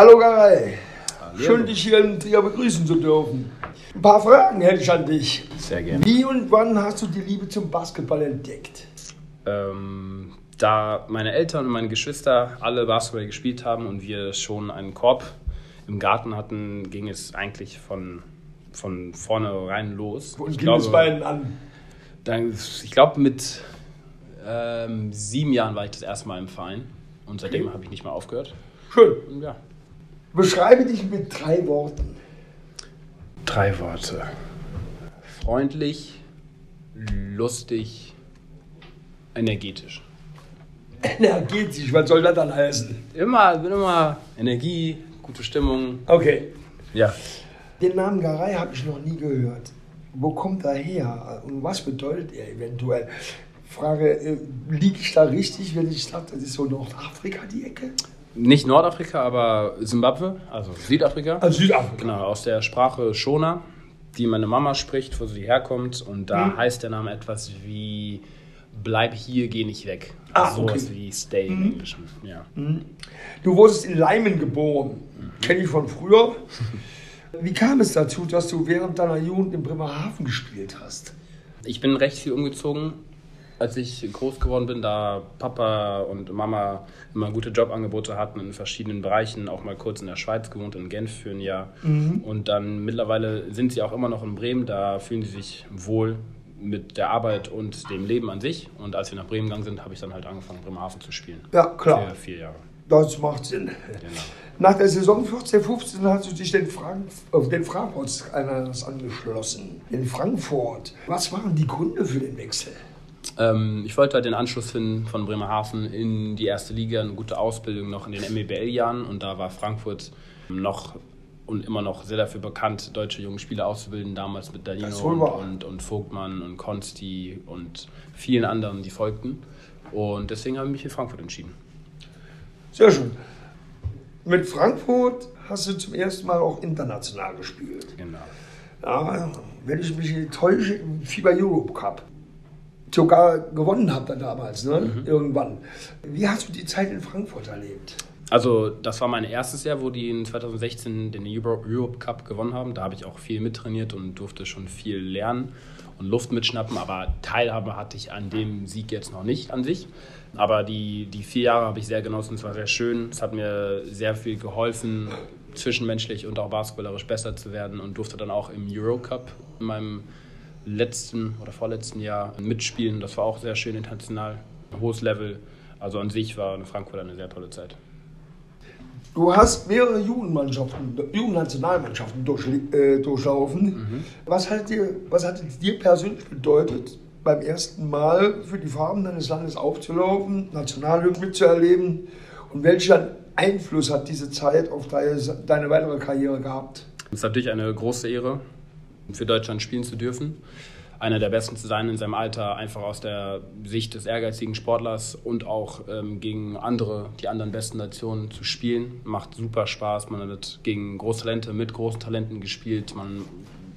Hallo Garay. Schön, dich hier in Trier begrüßen zu dürfen. Ein paar Fragen hätte ich an dich. Sehr gerne. Wie und wann hast du die Liebe zum Basketball entdeckt? Ähm, da meine Eltern und meine Geschwister alle Basketball gespielt haben und wir schon einen Korb im Garten hatten, ging es eigentlich von, von vornherein los. Und ich ging es beiden an? Dann, ich glaube, mit ähm, sieben Jahren war ich das erste Mal im Verein und seitdem Okay. habe ich nicht mehr aufgehört. Schön. Und ja. Beschreibe dich mit drei Worten. Drei Worte. Freundlich, lustig, energetisch. Energetisch, was soll das dann heißen? Immer, bin immer Energie, gute Stimmung. Okay. Ja. Den Namen Garay habe ich noch nie gehört. Wo kommt er her und was bedeutet er eventuell? Frage, äh, liege ich da richtig, wenn ich sage, das ist so Nordafrika die Ecke? Nicht Nordafrika, aber Simbabwe, also Südafrika. Also Südafrika. Genau, aus der Sprache Shona, die meine Mama spricht, wo sie herkommt. Und da Mhm. heißt der Name etwas wie Bleib hier, geh nicht weg. Ah, Sowas okay. wie Stay im Englischen. Ja. Du wurdest in Leimen geboren. Kenne ich von früher. Wie kam es dazu, dass du während deiner Jugend in Bremerhaven gespielt hast? Ich bin recht viel umgezogen, als ich groß geworden bin, da Papa und Mama immer gute Jobangebote hatten in verschiedenen Bereichen, auch mal kurz in der Schweiz gewohnt, in Genf für ein Jahr. Und dann mittlerweile sind sie auch immer noch in Bremen, da fühlen sie sich wohl mit der Arbeit und dem Leben an sich. Und als wir nach Bremen gegangen sind, habe ich dann halt angefangen, Bremerhaven zu spielen. Ja, klar. Für vier Jahre. Das macht Sinn. Genau. Nach der Saison 14, 15 hast du dich den, Frank den Frankfurt angeschlossen. In Frankfurt. Was waren die Gründe für den Wechsel? Ähm, ich wollte halt den Anschluss finden von Bremerhaven in die erste Liga, eine gute Ausbildung noch in den MEBL-Jahren und da war Frankfurt noch und immer noch sehr dafür bekannt, deutsche junge Spieler auszubilden, damals mit Danilo und, und, und Vogtmann und Konsti und vielen anderen, die folgten. Und deswegen habe ich mich für Frankfurt entschieden. Sehr schön. Mit Frankfurt hast du zum ersten Mal auch international gespielt. Genau. Ja, wenn ich mich nicht täusche, im FIBA Europe Cup. Sogar gewonnen habt ihr damals, ne? Irgendwann. Wie hast du die Zeit in Frankfurt erlebt? Also das war mein erstes Jahr, wo die in 2016 den Euro Europe Cup gewonnen haben. Da habe ich auch viel mittrainiert und durfte schon viel lernen und Luft mitschnappen. Aber Teilhabe hatte ich an dem Sieg jetzt noch nicht an sich. Aber die, die vier Jahre habe ich sehr genossen. Es war sehr schön. Es hat mir sehr viel geholfen, zwischenmenschlich und auch basketballerisch besser zu werden und durfte dann auch im Euro Cup in meinem letzten oder vorletzten Jahr mitspielen. Das war auch sehr schön international, ein hohes Level. Also an sich war eine Frankfurt eine sehr tolle Zeit. Du hast mehrere Jugendmannschaften, Jugendnationalmannschaften durch, äh, durchlaufen. Was, hat dir, was hat es dir persönlich bedeutet, beim ersten Mal für die Farben deines Landes aufzulaufen, Nationalhymnen mitzuerleben? Und welchen Einfluss hat diese Zeit auf deine, deine weitere Karriere gehabt? Es ist natürlich eine große Ehre, für Deutschland spielen zu dürfen. Einer der Besten zu sein in seinem Alter, einfach aus der Sicht des ehrgeizigen Sportlers und auch ähm, gegen andere, die anderen besten Nationen zu spielen. Macht super Spaß. Man hat gegen Großtalente, mit großen Talenten gespielt. Man,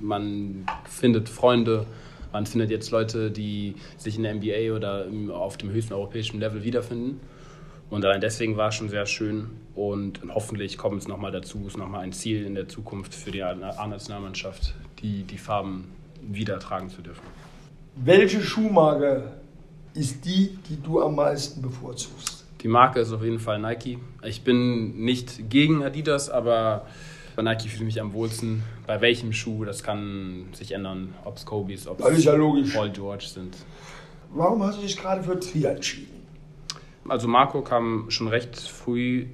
man findet Freunde. Man findet jetzt Leute, die sich in der NBA oder auf dem höchsten europäischen Level wiederfinden. Und allein deswegen war es schon sehr schön und hoffentlich kommt es nochmal dazu, ist nochmal ein Ziel in der Zukunft für die A-Nationalmannschaft, die, die Farben wieder tragen zu dürfen. Welche Schuhmarke ist die, die du am meisten bevorzugst? Die Marke ist auf jeden Fall Nike. Ich bin nicht gegen Adidas, aber bei Nike fühle ich mich am wohlsten. Bei welchem Schuh, das kann sich ändern, ob es Kobe's, ob ist ja. Paul George sind. Warum hast du dich gerade für Trier entschieden? Also Marco kam schon recht früh,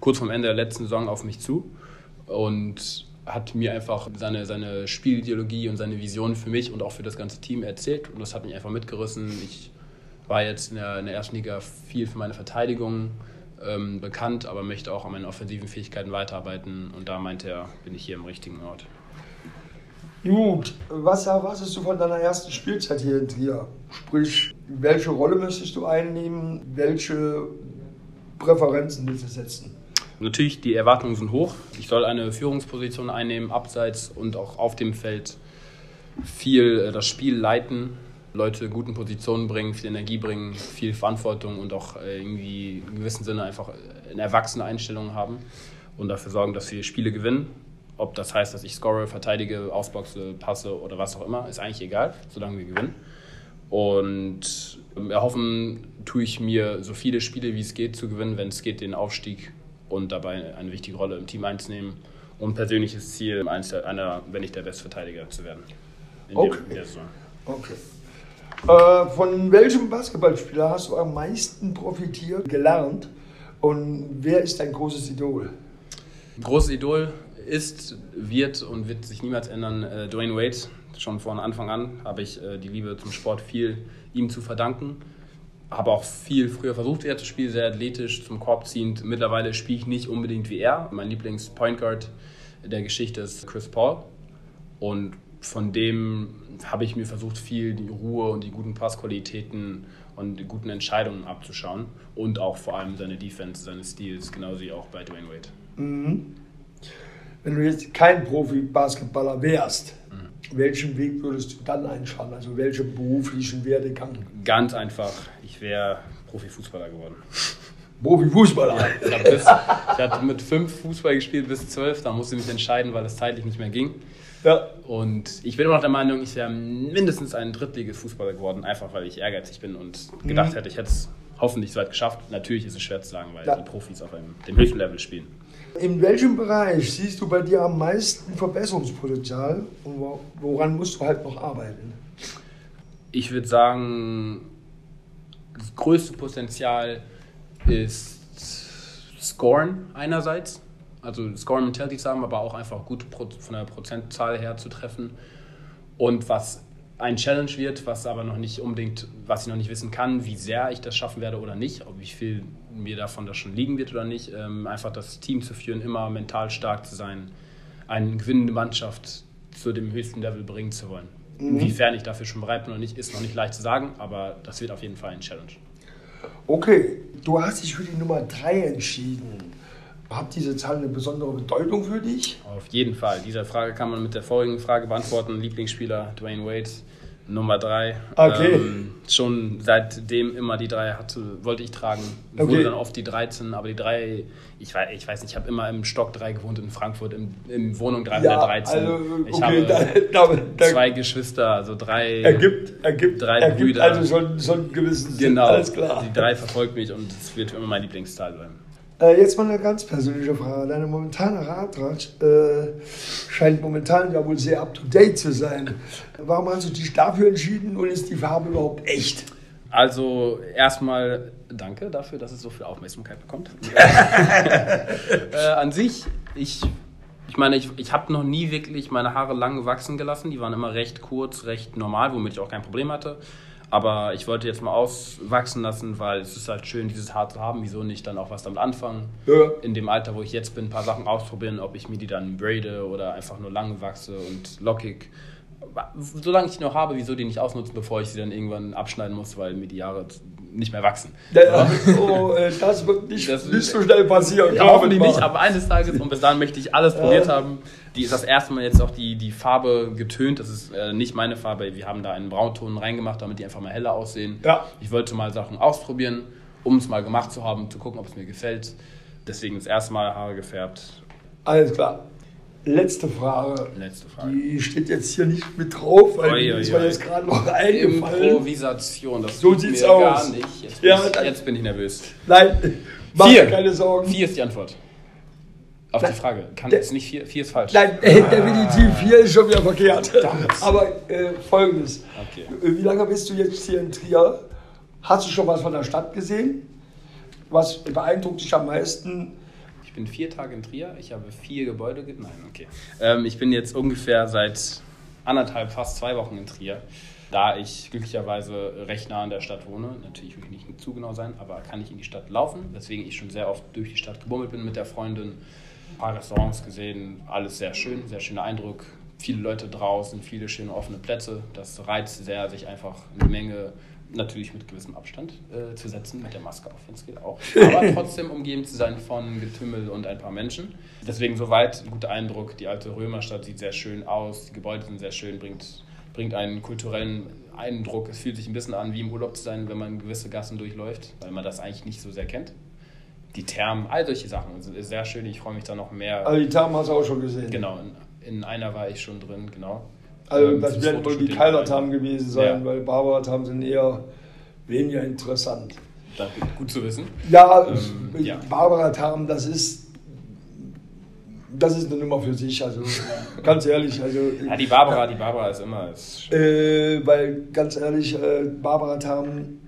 kurz vorm Ende der letzten Saison auf mich zu und hat mir einfach seine, seine Spielideologie und seine Vision für mich und auch für das ganze Team erzählt und das hat mich einfach mitgerissen. Ich war jetzt in der, in der ersten Liga viel für meine Verteidigung ähm, bekannt, aber möchte auch an meinen offensiven Fähigkeiten weiterarbeiten und da meinte er, bin ich hier im richtigen Ort. Gut, was erwartest du von deiner ersten Spielzeit hier in Trier? Sprich, welche Rolle möchtest du einnehmen? Welche Präferenzen willst du setzen? Natürlich, die Erwartungen sind hoch. Ich soll eine Führungsposition einnehmen, abseits und auch auf dem Feld viel äh, das Spiel leiten, Leute guten Positionen bringen, viel Energie bringen, viel Verantwortung und auch äh, irgendwie in gewissem Sinne einfach eine erwachsene Einstellung haben. und dafür sorgen, dass wir Spiele gewinnen. Ob das heißt, dass ich score, verteidige, ausboxe, passe oder was auch immer, ist eigentlich egal, solange wir gewinnen. Und erhoffen tue ich mir so viele Spiele, wie es geht, zu gewinnen, wenn es geht, den Aufstieg und dabei eine wichtige Rolle im Team einzunehmen. Und persönliches Ziel, einer, wenn nicht der Bestverteidiger zu werden. okay. okay. Äh, von welchem Basketballspieler hast du am meisten profitiert, gelernt? Und wer ist dein großes Idol? Großes Idol ist, wird und wird sich niemals ändern, äh, Dwayne Wade. Schon von Anfang an habe ich äh, die Liebe zum Sport viel ihm zu verdanken. Habe auch viel früher versucht, er zu spielen, sehr athletisch, zum Korb ziehend. Mittlerweile spiele ich nicht unbedingt wie er. Mein Lieblings-Point Guard der Geschichte ist Chris Paul. Und von dem habe ich mir versucht, viel die Ruhe und die guten Passqualitäten und die guten Entscheidungen abzuschauen. Und auch vor allem seine Defense, seine Stils, genauso wie auch bei Dwayne Wade. Mhm. Wenn du jetzt kein Profi-Basketballer wärst. Welchen Weg würdest du dann einschlagen? Also welchen beruflichen Werdegang? Ganz einfach, ich wäre Profifußballer geworden. Profifußballer? ich, ich hatte mit fünf Fußball gespielt bis zwölf, da musste ich mich entscheiden, weil es zeitlich nicht mehr ging. Ja. Und ich bin immer noch der Meinung, ich wäre mindestens ein Drittliges-Fußballer geworden, einfach weil ich ehrgeizig bin und gedacht mhm. hätte, ich hätte es hoffentlich so weit geschafft. Natürlich ist es schwer zu sagen, weil ja. die Profis auf einem, dem höchsten Level spielen. In welchem Bereich siehst du bei dir am meisten Verbesserungspotenzial und woran musst du halt noch arbeiten? Ich würde sagen, das größte Potenzial ist Scoren einerseits also Scoring Mentality zu haben, aber auch einfach gut von der Prozentzahl her zu treffen. Und was ein Challenge wird, was aber noch nicht unbedingt, was ich noch nicht wissen kann, wie sehr ich das schaffen werde oder nicht, ob wie viel mir davon das schon liegen wird oder nicht, ähm, einfach das Team zu führen, immer mental stark zu sein, eine gewinnende Mannschaft zu dem höchsten Level bringen zu wollen. Mhm. Inwiefern ich dafür schon bereit bin oder nicht, ist noch nicht leicht zu sagen, aber das wird auf jeden Fall ein Challenge. Okay, du hast dich für die Nummer 3 entschieden. Hat diese Zahl eine besondere Bedeutung für dich? Auf jeden Fall. Diese Frage kann man mit der vorigen Frage beantworten. Lieblingsspieler Dwayne Wade, Nummer 3. Okay. Ähm, schon seitdem immer die 3 hatte, wollte ich tragen. Okay. Wurde dann oft die 13, aber die 3, ich weiß, ich weiß nicht, ich habe immer im Stock 3 gewohnt in Frankfurt, in, in Wohnung 313. Ja, also, okay, ich habe da, da, da, zwei Geschwister, also drei. Ergibt, ergibt, drei ergibt Brüder. also schon, schon einen gewissen Genau, alles klar. Die 3 verfolgt mich und es wird immer mein Lieblingsteil bleiben. Äh, jetzt mal eine ganz persönliche Frage. Deine momentane Radrat äh, scheint momentan ja wohl sehr up-to-date zu sein. Warum hast du dich dafür entschieden und ist die Farbe überhaupt echt? Also erstmal danke dafür, dass es so viel Aufmerksamkeit bekommt. äh, an sich, ich, ich meine, ich, ich habe noch nie wirklich meine Haare lang wachsen gelassen. Die waren immer recht kurz, recht normal, womit ich auch kein Problem hatte. Aber ich wollte jetzt mal auswachsen lassen, weil es ist halt schön, dieses Haar zu haben. Wieso nicht dann auch was damit anfangen? Ja. In dem Alter, wo ich jetzt bin, ein paar Sachen ausprobieren, ob ich mir die dann braide oder einfach nur lang wachse und lockig. Solange ich die noch habe, wieso die nicht ausnutzen, bevor ich sie dann irgendwann abschneiden muss, weil mir die Jahre nicht mehr wachsen. Ja, oh, äh, das wird nicht, das nicht so schnell passieren. Ja, hoffentlich nicht, aber eines Tages und bis dahin möchte ich alles probiert haben. Die ist das erste Mal jetzt auch die, die Farbe getönt. Das ist äh, nicht meine Farbe. Wir haben da einen Braunton reingemacht, damit die einfach mal heller aussehen. Ja. Ich wollte mal Sachen ausprobieren, um es mal gemacht zu haben, zu gucken, ob es mir gefällt. Deswegen das erste Mal Haare gefärbt. Alles klar. Letzte Frage. Letzte Frage. Die steht jetzt hier nicht mit drauf, weil die ist mir jetzt gerade noch eingefallen. Improvisation, das so sieht's mir aus. gar nicht. Jetzt bin, ja, ich, jetzt bin ich nervös. Nein, mach vier. keine Sorgen. Vier ist die Antwort. Auf die Frage. Kann es nicht vier? Vier ist falsch. Nein, äh, definitiv vier ist schon wieder verkehrt. Aber äh, folgendes. Okay. Wie lange bist du jetzt hier in Trier? Hast du schon was von der Stadt gesehen? Was beeindruckt dich am meisten? bin vier Tage in Trier, ich habe vier Gebäude. Nein, okay. Ähm, ich bin jetzt ungefähr seit anderthalb, fast zwei Wochen in Trier. Da ich glücklicherweise recht nah an der Stadt wohne, natürlich will ich nicht zu genau sein, aber kann ich in die Stadt laufen, weswegen ich schon sehr oft durch die Stadt gebummelt bin mit der Freundin. Ein paar Restaurants gesehen, alles sehr schön, sehr schöner Eindruck. Viele Leute draußen, viele schöne offene Plätze. Das reizt sehr, sich einfach eine Menge natürlich mit gewissem Abstand äh, zu setzen, mit der Maske auf, wenn es geht auch. Aber trotzdem umgeben zu sein von Getümmel und ein paar Menschen. Deswegen soweit ein guter Eindruck. Die alte Römerstadt sieht sehr schön aus, die Gebäude sind sehr schön, bringt, bringt einen kulturellen Eindruck. Es fühlt sich ein bisschen an, wie im Urlaub zu sein, wenn man gewisse Gassen durchläuft, weil man das eigentlich nicht so sehr kennt. Die Thermen, all solche Sachen. Also ist sehr schön, ich freue mich da noch mehr. Also die Thermen hast du auch schon gesehen. Genau, in, in einer war ich schon drin, genau. Also Ähm, das werden wohl die. Keilerthermen gewesen sein, Ja. weil Barbara-Thermen sind eher weniger interessant. Danke, gut zu wissen. Ja, Ähm, ja. Barbara-Thermen, das ist das ist eine Nummer für sich, also ganz ehrlich, also Ja, die Barbara, die Barbara ist immer. Ist, äh, weil ganz ehrlich, äh, Barbara-Thermen,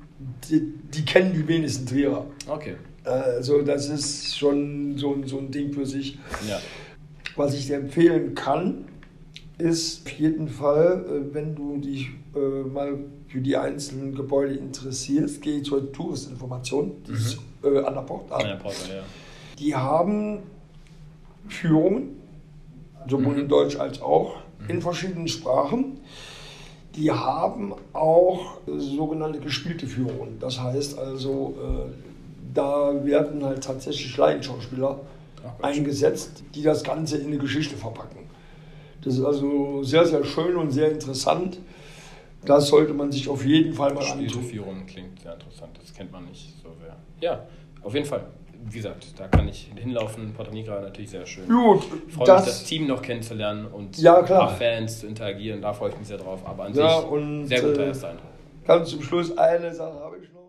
die, die kennen die wenigsten Trierer. okay, Also das ist schon so, ein- so ein Ding für sich. ja. Was ich dir empfehlen kann, ist auf jeden Fall, äh, wenn du dich äh, mal für die einzelnen Gebäude interessierst, geh zur Touristinformation, die ist äh, an der Porta. Ja, Porter, ja. Die haben Führungen, sowohl in Deutsch als auch in verschiedenen Sprachen. Die haben auch äh, sogenannte gespielte Führungen. Das heißt also, äh, da werden halt tatsächlich Laienschauspieler eingesetzt, die das Ganze in eine Geschichte verpacken. Das ist also sehr, sehr schön und sehr interessant. Das sollte man sich auf jeden Fall mal antun. Spielführung klingt sehr interessant, das kennt man nicht so sehr. Ja, auf jeden Fall. Wie gesagt, da kann ich hinlaufen. Porto Nigra natürlich sehr schön. Gut, Ich freue mich, das das, Team noch kennenzulernen und Ja, paar Fans zu interagieren. Da freue ich mich sehr drauf. Aber an Ja, sich sehr guter äh, erster Eindruck. ganz zum Schluss eine Sache habe ich noch.